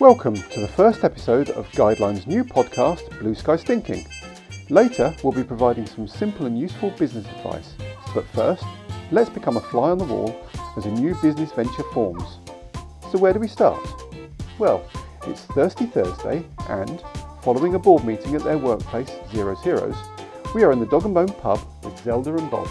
Welcome to the first episode of Guideline's new podcast, Blue Sky Stinking. Later, we'll be providing some simple and useful business advice. But first, let's become a fly on the wall as a new business venture forms. So, where do we start? Well, it's Thirsty Thursday, and following a board meeting at their workplace, Zero's Heroes, we are in the Dog and Bone pub with Zelda and Bob.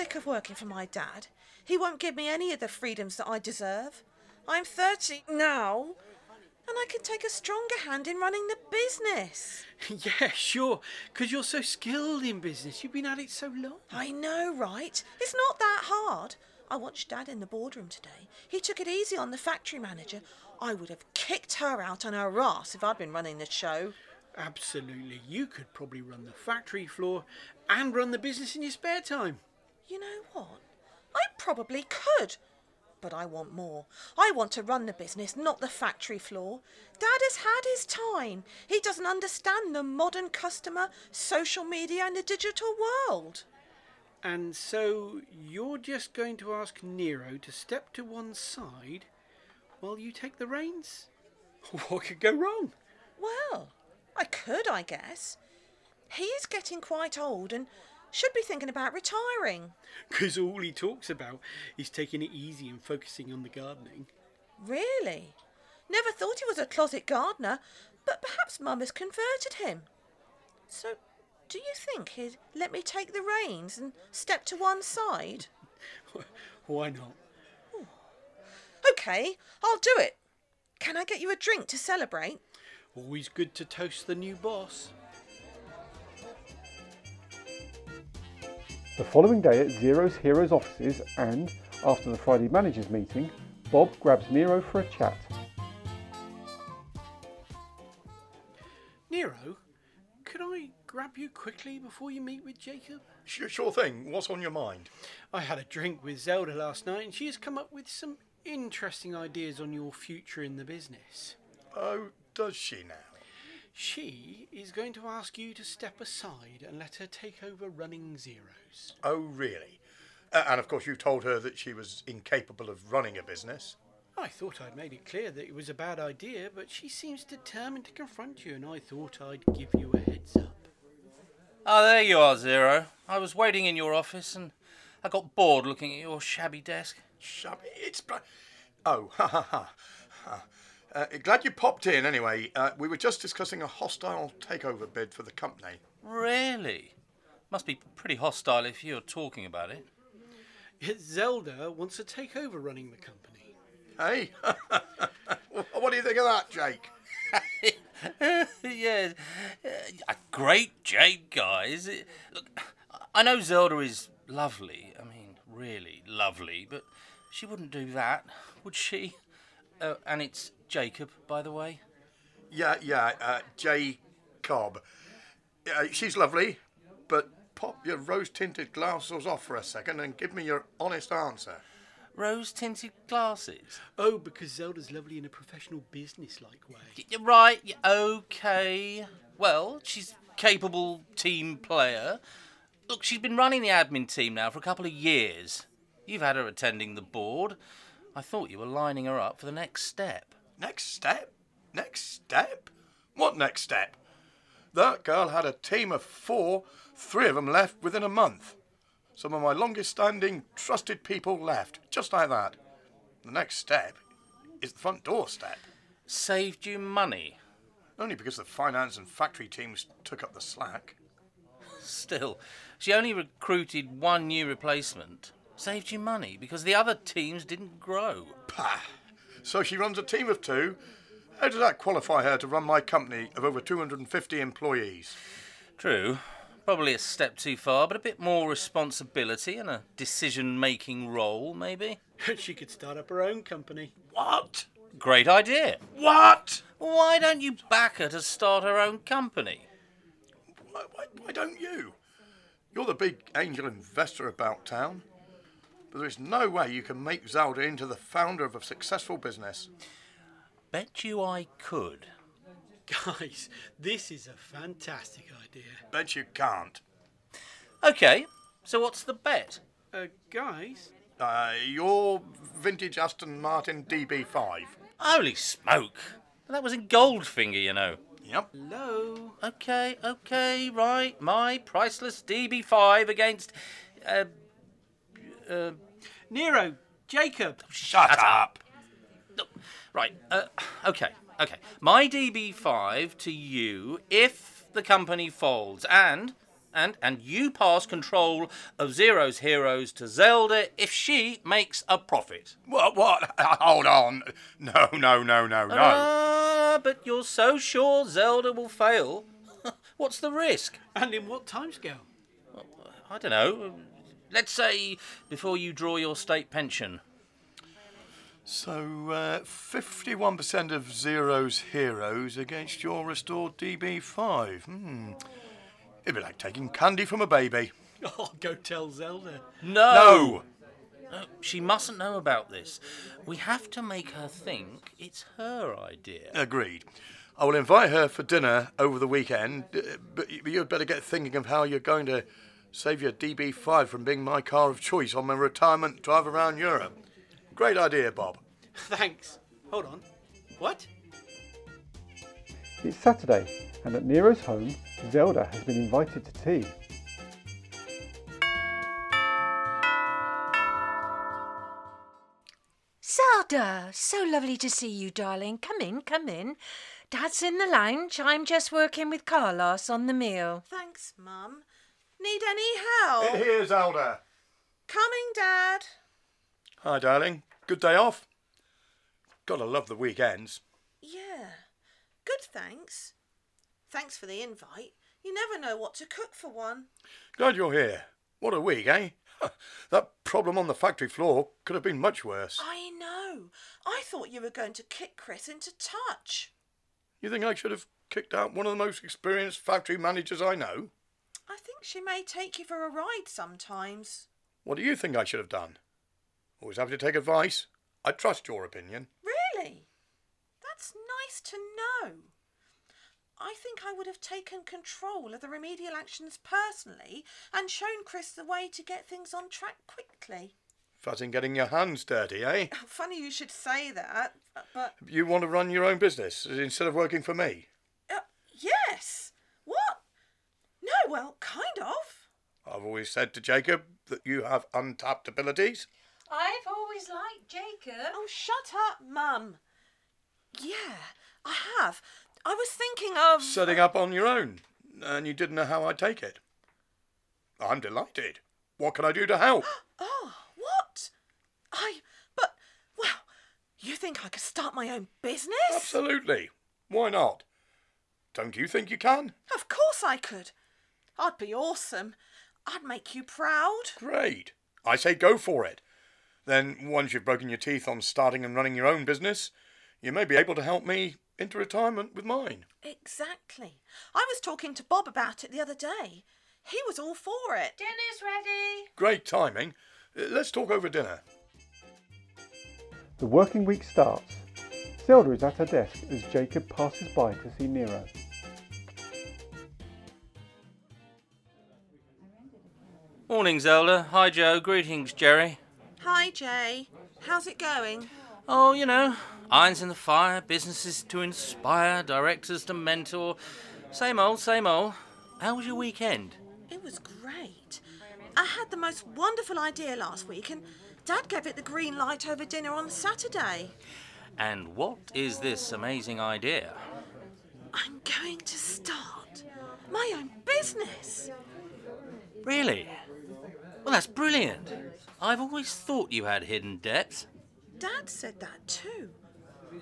Sick of working for my dad. He won't give me any of the freedoms that I deserve. I'm 30 now, and I can take a stronger hand in running the business. Yeah, sure. Because you're so skilled in business. You've been at it so long. I know, right? It's not that hard. I watched Dad in the boardroom today. He took it easy on the factory manager. I would have kicked her out on her ass if I'd been running the show. Absolutely. You could probably run the factory floor and run the business in your spare time. You know what? I probably could. But I want more. I want to run the business, not the factory floor. Dad has had his time. He doesn't understand the modern customer, social media, and the digital world. And so you're just going to ask Nero to step to one side while you take the reins? What could go wrong? Well, I could, I guess. He is getting quite old and should be thinking about retiring. Because all he talks about is taking it easy and focusing on the gardening. Really? Never thought he was a closet gardener, but perhaps Mum has converted him. So, do you think he'd let me take the reins and step to one side? Why not? Okay, I'll do it. Can I get you a drink to celebrate? Always good to toast the new boss. The following day at Zero's Heroes offices, and after the Friday managers meeting, Bob grabs Nero for a chat. Nero, could I grab you quickly before you meet with Jacob? Sure, sure thing. What's on your mind? I had a drink with Zelda last night and she has come up with some interesting ideas on your future in the business. Oh, does she now? She is going to ask you to step aside and let her take over running zeros. Oh, really? Uh, and of course, you told her that she was incapable of running a business. I thought I'd made it clear that it was a bad idea, but she seems determined to confront you, and I thought I'd give you a heads up. Ah, there you are, Zero. I was waiting in your office and I got bored looking at your shabby desk. Shabby. It's. Br- oh, ha ha ha. ha. Uh, glad you popped in anyway. Uh, we were just discussing a hostile takeover bid for the company. Really? Must be pretty hostile if you're talking about it. Zelda wants to take over running the company. Hey? what do you think of that, Jake? yes, uh, a great Jake, guys. Look, I know Zelda is lovely. I mean, really lovely, but she wouldn't do that, would she? Uh, and it's Jacob, by the way. Yeah, yeah, uh, Jay Cobb. Uh, she's lovely, but pop your rose tinted glasses off for a second and give me your honest answer. Rose tinted glasses. Oh, because Zelda's lovely in a professional business like way. Y- You're right. y- Okay. Well, she's capable team player. Look, she's been running the admin team now for a couple of years. You've had her attending the board. I thought you were lining her up for the next step. Next step? Next step? What next step? That girl had a team of four, three of them left within a month. Some of my longest standing, trusted people left, just like that. The next step is the front door step. Saved you money. Only because the finance and factory teams took up the slack. Still, she only recruited one new replacement. Saved you money because the other teams didn't grow. Pah! So she runs a team of two. How does that qualify her to run my company of over 250 employees? True. Probably a step too far, but a bit more responsibility and a decision making role, maybe. she could start up her own company. What? Great idea. What? Why don't you back her to start her own company? Why, why, why don't you? You're the big angel investor about town. But there is no way you can make Zelda into the founder of a successful business. Bet you I could. Guys, this is a fantastic idea. Bet you can't. Okay, so what's the bet? Uh, guys, Uh, your vintage Aston Martin DB5. Holy smoke! That was in Goldfinger, you know. Yep. hello. Okay, okay, right. My priceless DB5 against. Uh, uh, Nero, Jacob. Shut up. no, right, uh, okay, okay. My DB5 to you if the company folds and. And, and you pass control of Zero's heroes to Zelda if she makes a profit. What? What? Hold on. No, no, no, no, no. Ah, but you're so sure Zelda will fail. What's the risk? And in what timescale? I don't know. Let's say before you draw your state pension. So, uh, 51% of Zero's heroes against your restored DB5. Hmm. It'd be like taking candy from a baby. Oh, go tell Zelda. No! No, She mustn't know about this. We have to make her think it's her idea. Agreed. I will invite her for dinner over the weekend, uh, but y- but you'd better get thinking of how you're going to save your DB5 from being my car of choice on my retirement drive around Europe. Great idea, Bob. Thanks. Hold on. What? It's Saturday, and at Nero's home, Zelda has been invited to tea. Zelda, so lovely to see you, darling. Come in, come in. Dad's in the lounge. I'm just working with Carlos on the meal. Thanks, Mum. Need any help? Here's Alda. Coming, Dad. Hi, darling. Good day off? Gotta love the weekends. Yeah. Good, thanks. Thanks for the invite. You never know what to cook for one. Glad you're here. What a week, eh? that problem on the factory floor could have been much worse. I know. I thought you were going to kick Chris into touch. You think I should have kicked out one of the most experienced factory managers I know? I think she may take you for a ride sometimes. What do you think I should have done? Always happy to take advice. I trust your opinion. Really? That's nice to know. I think I would have taken control of the remedial actions personally and shown Chris the way to get things on track quickly. Fussing getting your hands dirty, eh? Funny you should say that, but You want to run your own business instead of working for me? uh, yes. What? No, well, kind of. I've always said to Jacob that you have untapped abilities. I've always liked Jacob. Oh, shut up, Mum. Yeah, I have. I was thinking of Setting up on your own, and you didn't know how I'd take it. I'm delighted. What can I do to help? Oh, what? I. But, well, you think I could start my own business? Absolutely. Why not? Don't you think you can? Of course I could. I'd be awesome. I'd make you proud. Great. I say go for it. Then, once you've broken your teeth on starting and running your own business, you may be able to help me into retirement with mine. Exactly. I was talking to Bob about it the other day. He was all for it. Dinner's ready. Great timing. Uh, Let's talk over dinner. The working week starts. Zelda is at her desk as Jacob passes by to see Nero. Morning, Zelda. Hi, Joe. Greetings, Jerry. Hi, Jay. How's it going? Oh, you know, irons in the fire, businesses to inspire, directors to mentor. Same old, same old. How was your weekend? It was great. I had the most wonderful idea last week, and Dad gave it the green light over dinner on Saturday. And what is this amazing idea? I'm going to start my own business. Really? Well, that's brilliant. I've always thought you had hidden depths. Dad said that too.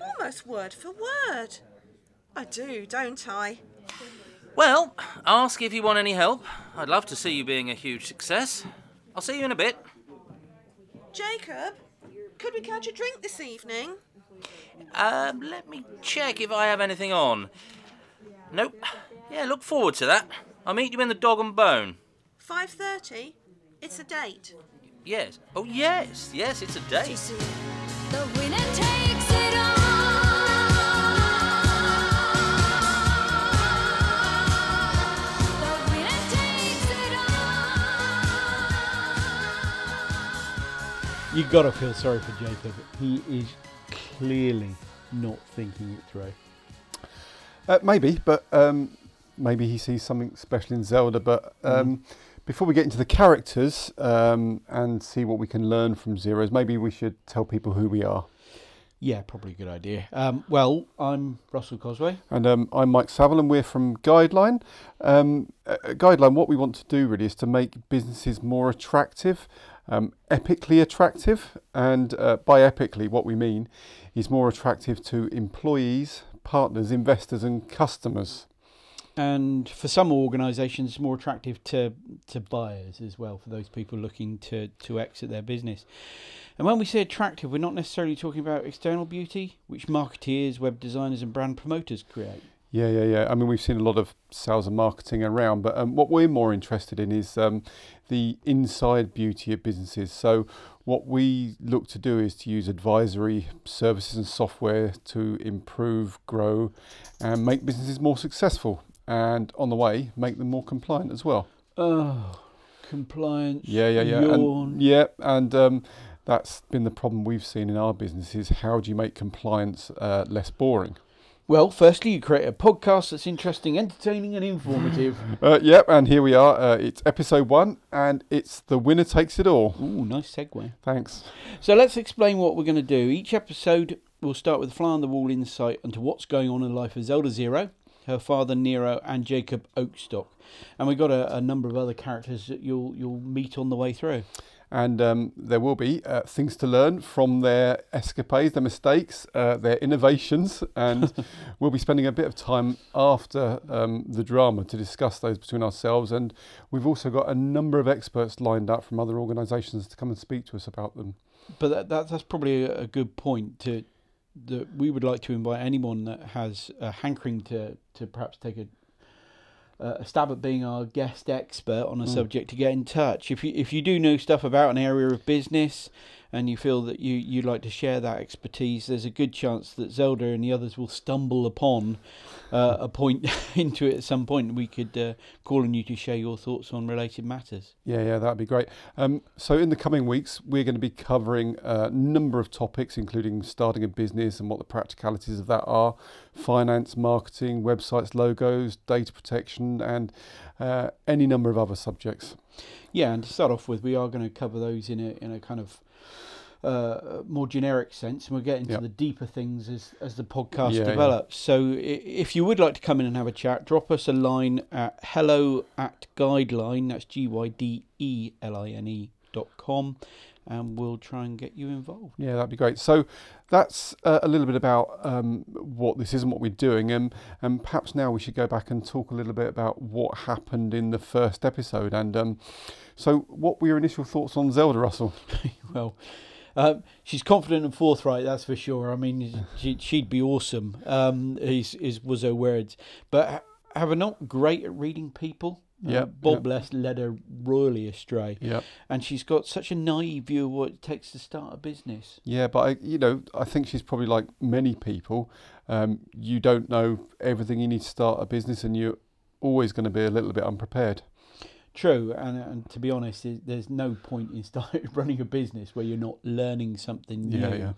Almost word for word. I do, don't I? Well, ask if you want any help. I'd love to see you being a huge success. I'll see you in a bit. Jacob, could we catch a drink this evening? Um, let me check if I have anything on. Nope. Yeah, look forward to that. I'll meet you in the dog and bone. Five thirty. It's a date. Yes. Oh yes, yes, it's a date. The winner takes it all. You gotta feel sorry for Jacob. He is clearly not thinking it through. Uh, maybe, but um, maybe he sees something special in Zelda. But um, mm before we get into the characters um, and see what we can learn from Zeros, maybe we should tell people who we are. Yeah, probably a good idea. Um, well, I'm Russell Cosway. And um, I'm Mike Saville, and we're from Guideline. Um, uh, Guideline, what we want to do really is to make businesses more attractive, um, epically attractive. And uh, by epically, what we mean is more attractive to employees, partners, investors, and customers. And for some organisations, more attractive to, to buyers as well, for those people looking to, to exit their business. And when we say attractive, we're not necessarily talking about external beauty, which marketeers, web designers, and brand promoters create. Yeah, yeah, yeah. I mean, we've seen a lot of sales and marketing around, but um, what we're more interested in is um, the inside beauty of businesses. So, what we look to do is to use advisory services and software to improve, grow, and make businesses more successful. And on the way, make them more compliant as well. Oh, compliance. Yeah, yeah, yeah. Yawn. And, yeah, and um, that's been the problem we've seen in our businesses. How do you make compliance uh, less boring? Well, firstly, you create a podcast that's interesting, entertaining, and informative. Uh, yep, and here we are. Uh, it's episode one, and it's the winner takes it all. Ooh, nice segue. Thanks. So let's explain what we're going to do. Each episode we'll start with a fly on the wall insight into what's going on in the life of Zelda Zero, her father Nero, and Jacob Oakstock. And we've got a, a number of other characters that you'll you'll meet on the way through. And um, there will be uh, things to learn from their escapades, their mistakes, uh, their innovations, and we'll be spending a bit of time after um, the drama to discuss those between ourselves. And we've also got a number of experts lined up from other organisations to come and speak to us about them. But that, that that's probably a, a good point to that we would like to invite anyone that has a hankering to to perhaps take a uh, a stab at being our guest expert on a Mm. subject to get in touch. If you if you do know stuff about an area of business and you feel that you you'd like to share that expertise, there's a good chance that Zelda and the others will stumble upon uh, a point into it at some point. We could uh, call on you to share your thoughts on related matters. Yeah, yeah, that'd be great. Um, so, in the coming weeks, we're going to be covering a number of topics, including starting a business and what the practicalities of that are, finance, marketing, websites, logos, data protection, and uh, any number of other subjects. Yeah, and to start off with, we are going to cover those in a in a kind of uh, more generic sense, and we'll get into Yep. the deeper things as as the podcast Yeah, yeah. develops. So, if you would like to come in and have a chat, drop us a line at hello at guideline. That's g y d e l i n e dot com, and we'll try and get you involved. Yeah, that'd be great. So, that's uh, a little bit about um, what this is and what we're doing, and and perhaps now we should go back and talk a little bit about what happened in the first episode. And um, so, what were your initial thoughts on Zelda, Russell? Well, um, she's confident and forthright, that's for sure. I mean, she, she'd be awesome. Um, is, is was her words, but ha- have her not great at reading people. Uh, Yep, Bob yep. Bless led her royally astray, Yeah. and she's got such a naive view of what it takes to start a business. Yeah, but I, you know, I think she's probably like many people. Um, you don't know everything you need to start a business, and you're always going to be a little bit unprepared. True, and, and to be honest, there's no point in starting running a business where you're not learning something new. Yeah, yeah.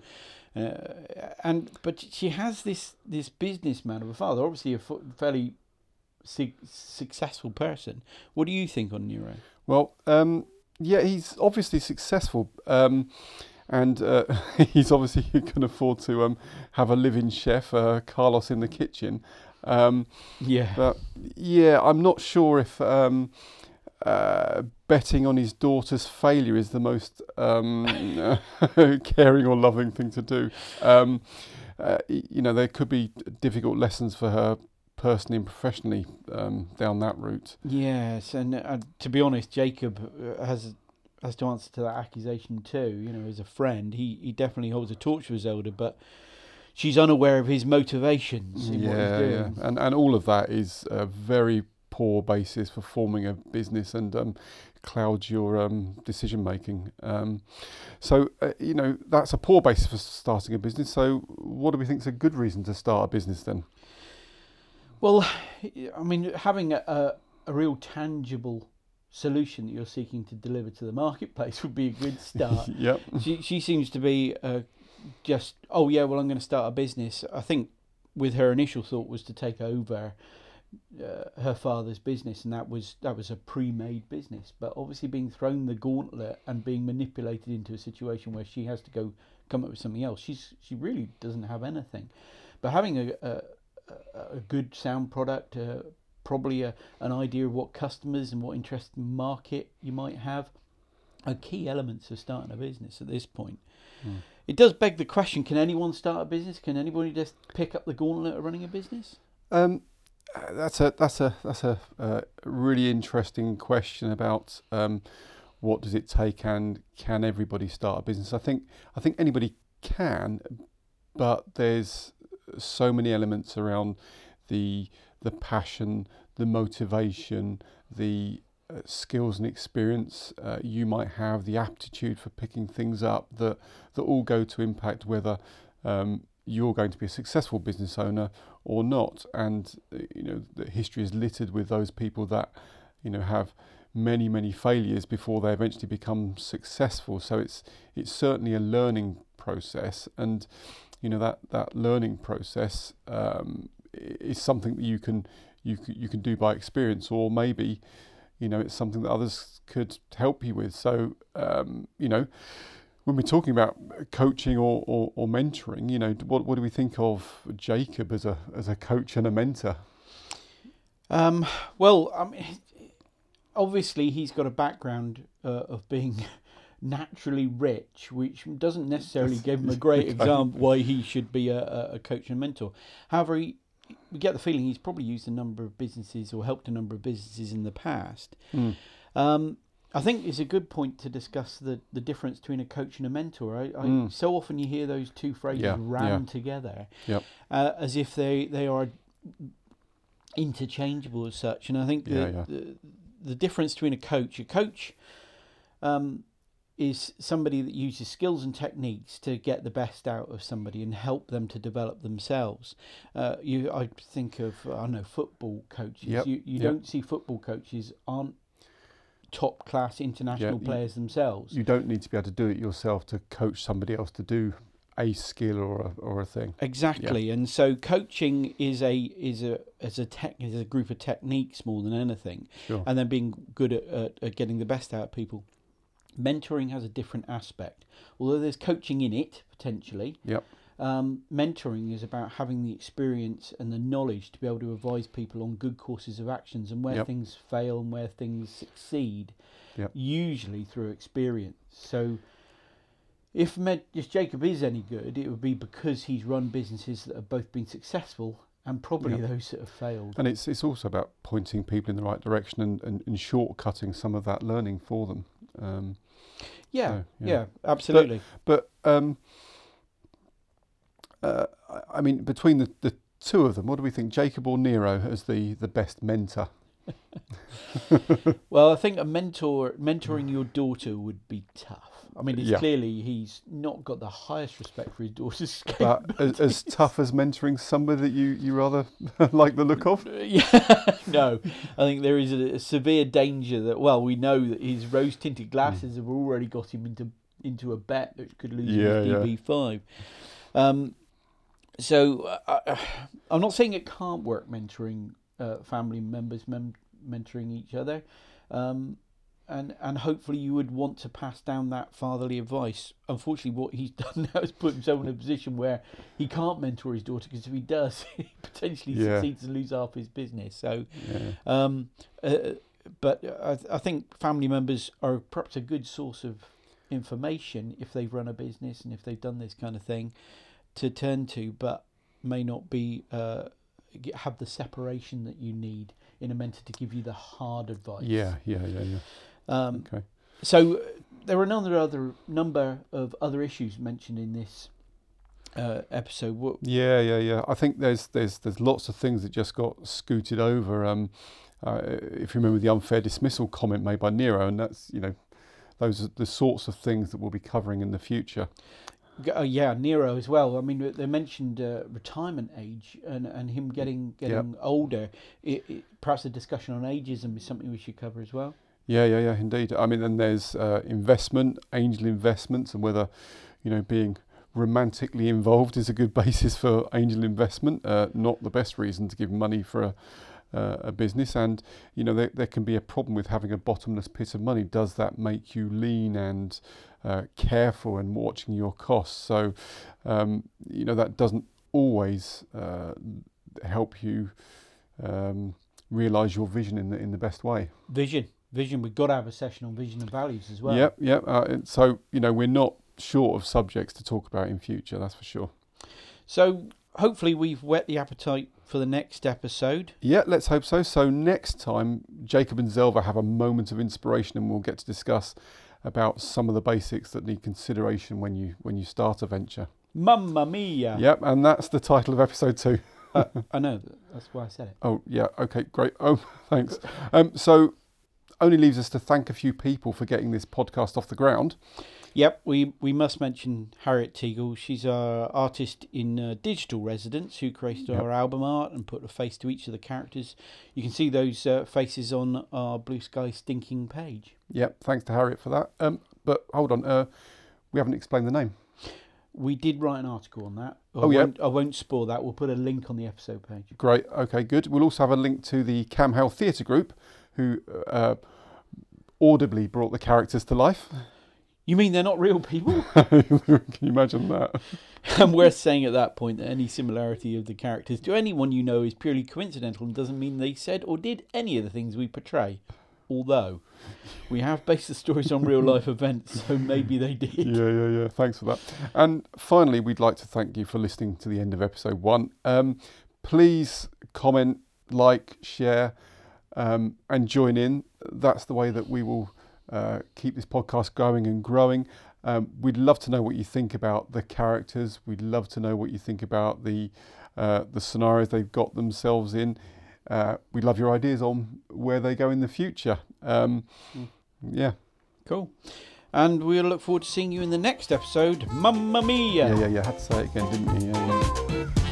Uh, and but she has this this businessman of a father, obviously a fairly su- successful person. What do you think on Nero? Well, um, yeah, he's obviously successful, um, and uh, he's obviously can afford to um, have a living chef, uh, Carlos, in the kitchen. Um, Yeah, But yeah, I'm not sure if um, uh, betting on his daughter's failure is the most um, caring or loving thing to do. Um, uh, you know, there could be difficult lessons for her personally and professionally um, down that route. yes, and uh, to be honest, Jacob uh, has has to answer to that accusation too. You know, as a friend, he he definitely holds a torch for Zelda, but she's unaware of his motivations in what he's Yeah, doing. yeah, and and all of that is a very poor basis for forming a business and um, clouds your um, decision making. Um, so uh, you know that's a poor basis for starting a business. So what do we think is a good reason to start a business then? Well, I mean, having a, a, real tangible solution that you're seeking to deliver to the marketplace would be a good start. Yep. she she seems to be uh, just oh yeah, well I'm going to start a business. I think with her initial thought was to take over uh, her father's business, and that was that was a pre-made business. But obviously, being thrown the gauntlet and being manipulated into a situation where she has to go come up with something else, she's she really doesn't have anything. But having a a, a good sound product, uh, probably a, an idea of what customers and what interest market you might have, are key elements of starting a business at this point. It does beg the question: Can anyone start a business? Can anybody just pick up the gauntlet of running a business? Um, that's a that's a that's a uh, really interesting question about um, what does it take and can everybody start a business? I think I think anybody can, but there's so many elements around the the passion, the motivation, the uh, skills and experience uh, you might have, the aptitude for picking things up that that all go to impact whether um, you're going to be a successful business owner or not. And uh, you know the history is littered with those people that you know have many many failures before they eventually become successful. So it's it's certainly a learning process, and you know that that learning process um, is something that you can you you can do by experience, or maybe you know it's something that others could help you with. So um, you know when we're talking about coaching or, or, or mentoring, you know, what what do we think of Jacob as a as a coach and a mentor? Um, well, I mean, obviously he's got a background uh, of being naturally rich, which doesn't necessarily give him a great example why he should be a, a- coach and mentor. However, he, we get the feeling he's probably used a number of businesses or helped a number of businesses in the past. Hmm. Um, I think it's a good point to discuss the, the difference between a coach and a mentor. I, I, Mm. So often you hear those two phrases Yeah, rammed yeah. together Yep. uh, as if they, they are interchangeable as such. And I think the, Yeah, yeah. the the difference between a coach, a coach um, is somebody that uses skills and techniques to get the best out of somebody and help them to develop themselves. Uh, you, I think of I don't know football coaches. Yep, You you yep. don't see football coaches aren't top class international you- players themselves. You don't need to be able to do it yourself to coach somebody else to do a skill or a, or a thing. Exactly, and so coaching is a is a is a tech is a group of techniques more than anything, Sure. and then being good at, at, at getting the best out of people. Mentoring has a different aspect, although there's coaching in it potentially. Yep. Um, mentoring is about having the experience and the knowledge to be able to advise people on good courses of actions and where Yep. things fail and where things succeed, Yep. usually through experience. So, if, Med- if Jacob is any good, it would be because he's run businesses that have both been successful and probably Yep. those that have failed. And it's it's also about pointing people in the right direction and, and, and shortcutting some of that learning for them. Um, Yeah, so, yeah, absolutely. But um, uh, I- I mean, between the, the two of them, what do we think, Jacob or Nero, as the, the best mentor? Well, I think a mentor mentoring your daughter would be tough. I mean, it's Yeah. clearly he's not got the highest respect for his daughter's But as, as tough as mentoring somebody that you, you rather like the look of? yeah, no. I think there is a, a severe danger that well, we know that his rose tinted Hmm. glasses have already got him into into a bet that could lose Yeah, his yeah. DB five. Um, so uh, uh, I'm not saying it can't work mentoring uh, family members, mem- mentoring each other. Um, and, and hopefully you would want to pass down that fatherly advice. Unfortunately, what he's done now is put himself in a position where he can't mentor his daughter because if he does, he potentially Yeah. succeeds to lose half his business. So, Yeah. um, uh, but I, I think family members are perhaps a good source of information if they've run a business and if they've done this kind of thing to turn to, but may not be uh, have the separation that you need in a mentor to give you the hard advice. Yeah, yeah, yeah, yeah. Um, Okay. so there are another other number of other issues mentioned in this uh, episode. What, Yeah, yeah, yeah. I think there's there's there's lots of things that just got scooted over. Um, uh, if you remember the unfair dismissal comment made by Nero, and that's you know, those are the sorts of things that we'll be covering in the future. Oh yeah, Nero as well. I mean, they mentioned uh, retirement age and, and him getting getting older. It, it, perhaps a discussion on ageism is something we should cover as well. Yeah, yeah, yeah, indeed. I mean, then there's uh, investment, angel investments, and whether, you know, being romantically involved is a good basis for angel investment. Uh, not the best reason to give money for a, uh, a business. And, you know, there, there can be a problem with having a bottomless pit of money. Does that make you lean and uh, careful and watching your costs? So, um, you know, that doesn't always uh, help you um, realize your vision in the, in the best way. Vision, vision. We've got to have a session on vision and values as well. Yep, yep. Uh, so you know, we're not short of subjects to talk about in future. That's for sure. So hopefully we've whet the appetite for the next episode. Yeah, let's hope so. So next time, Jacob and Zelda have a moment of inspiration, and we'll get to discuss about some of the basics that need consideration when you when you start a venture. Mamma mia! Yep, and that's the title of episode two. Uh, I know. That's why I said it. Oh yeah, okay, great. Oh, thanks. Um, so only leaves us to thank a few people for getting this podcast off the ground. Yep, we, we must mention Harriet Teagle. She's our artist in uh, digital residence who created Yep. our album art and put a face to each of the characters. You can see those uh, faces on our Blue Sky Stinking page. Yep, thanks to Harriet for that. Um, but hold on, uh, we haven't explained the name. We did write an article on that. I Oh, yeah. won't, I won't spoil that. We'll put a link on the episode page. Great. Okay, good. We'll also have a link to the Camhayle Theatre Group, who uh, audibly brought the characters to life. You mean they're not real people? Can you imagine that? and we're saying at that point that any similarity of the characters to anyone you know is purely coincidental and doesn't mean they said or did any of the things we portray. Although we have based the stories on real life events, so maybe they did. Yeah, yeah, yeah. Thanks for that. And finally, we'd like to thank you for listening to the end of episode one. Um, please comment, like, share, um, and join in. That's the way that we will uh, keep this podcast going and growing. Um, we'd love to know what you think about the characters. We'd love to know what you think about the uh, the scenarios they've got themselves in. Uh, we'd love your ideas on where they go in the future. Um, yeah, Cool. And we'll look forward to seeing you in the next episode. Mamma mia! yeah, yeah, yeah. Had to say it again, didn't you? Yeah, yeah.